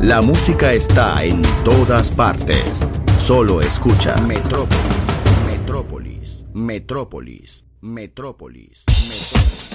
La música está en todas partes. Solo escucha. Metrópolis, Metrópolis, Metrópolis, Metrópolis. Música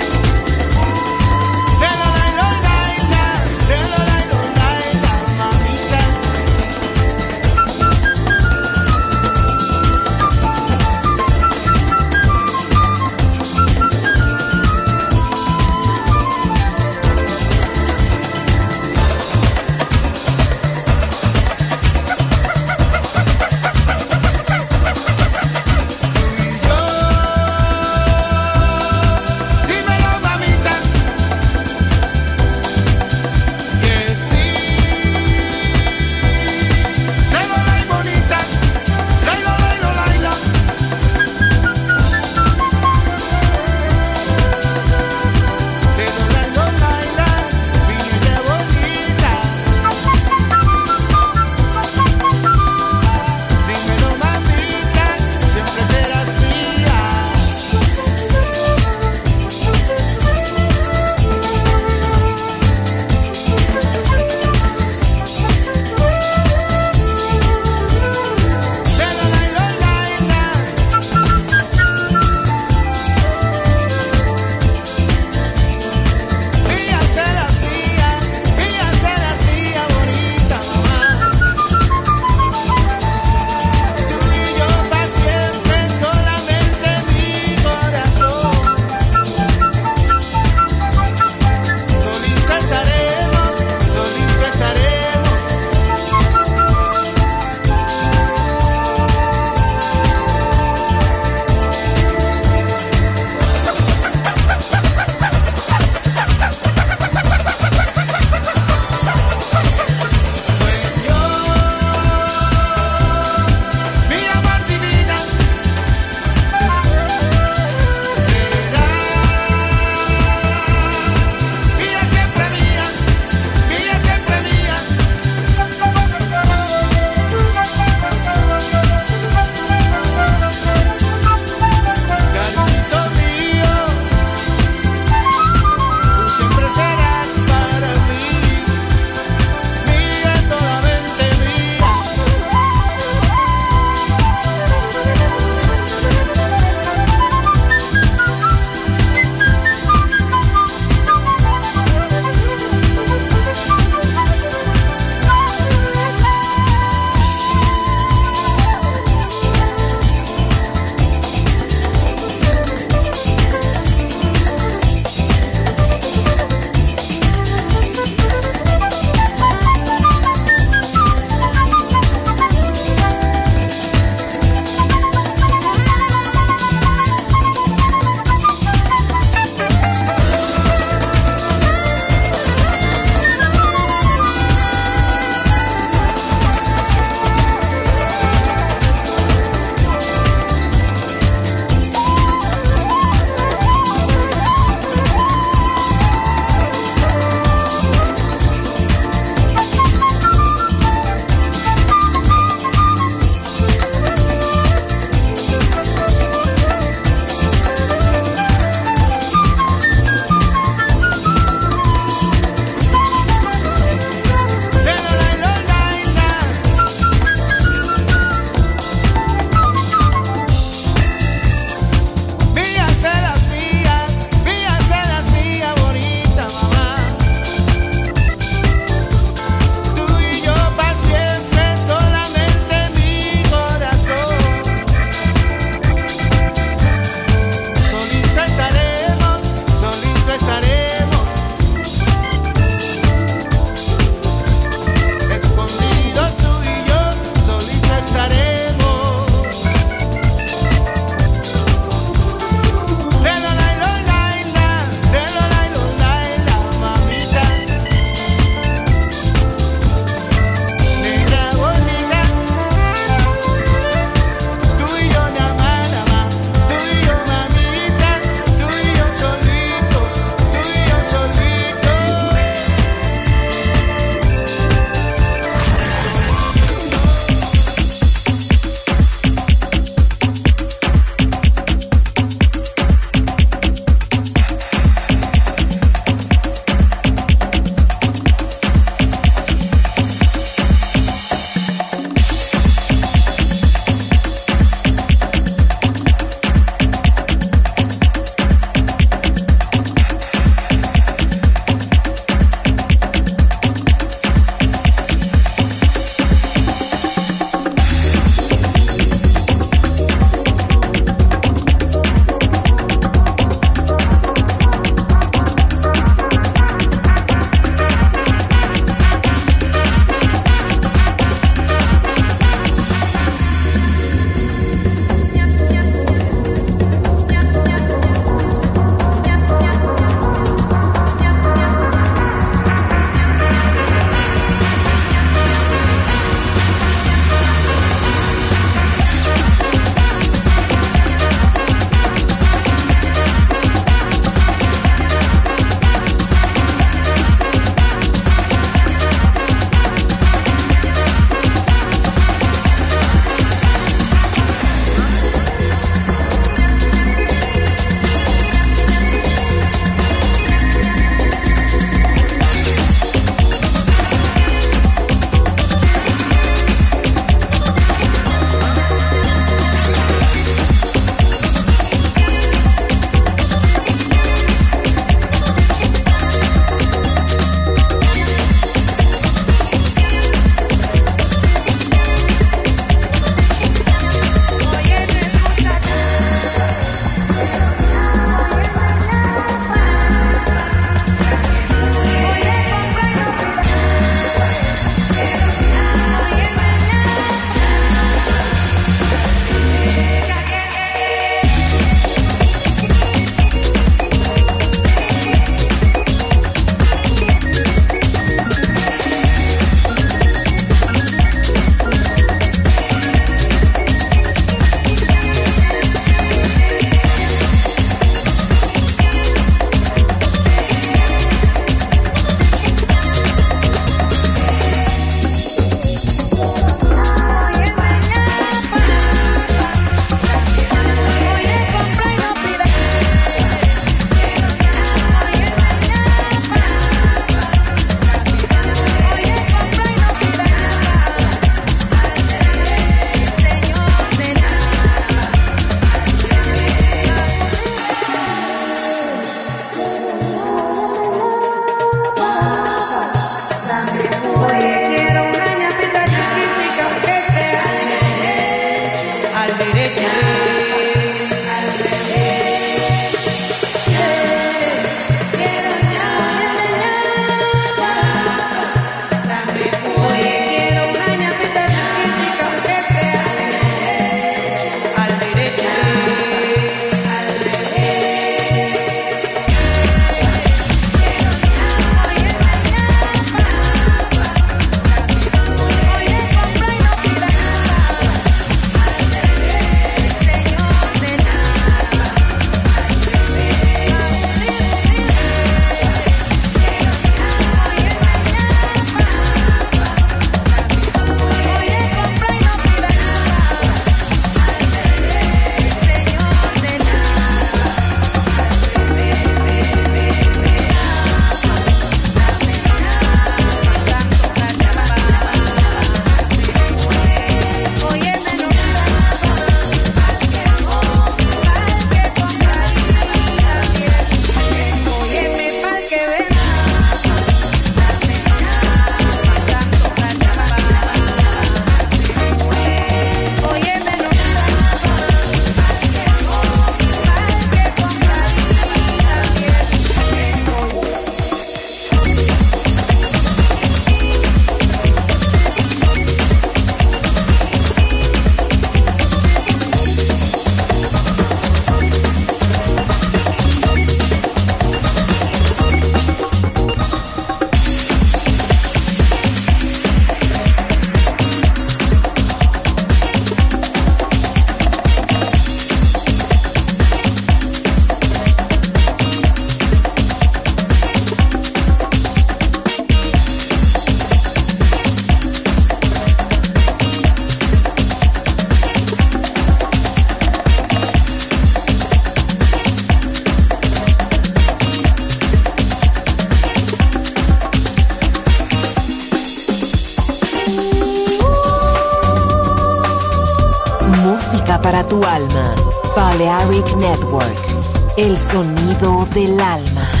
sonido del alma.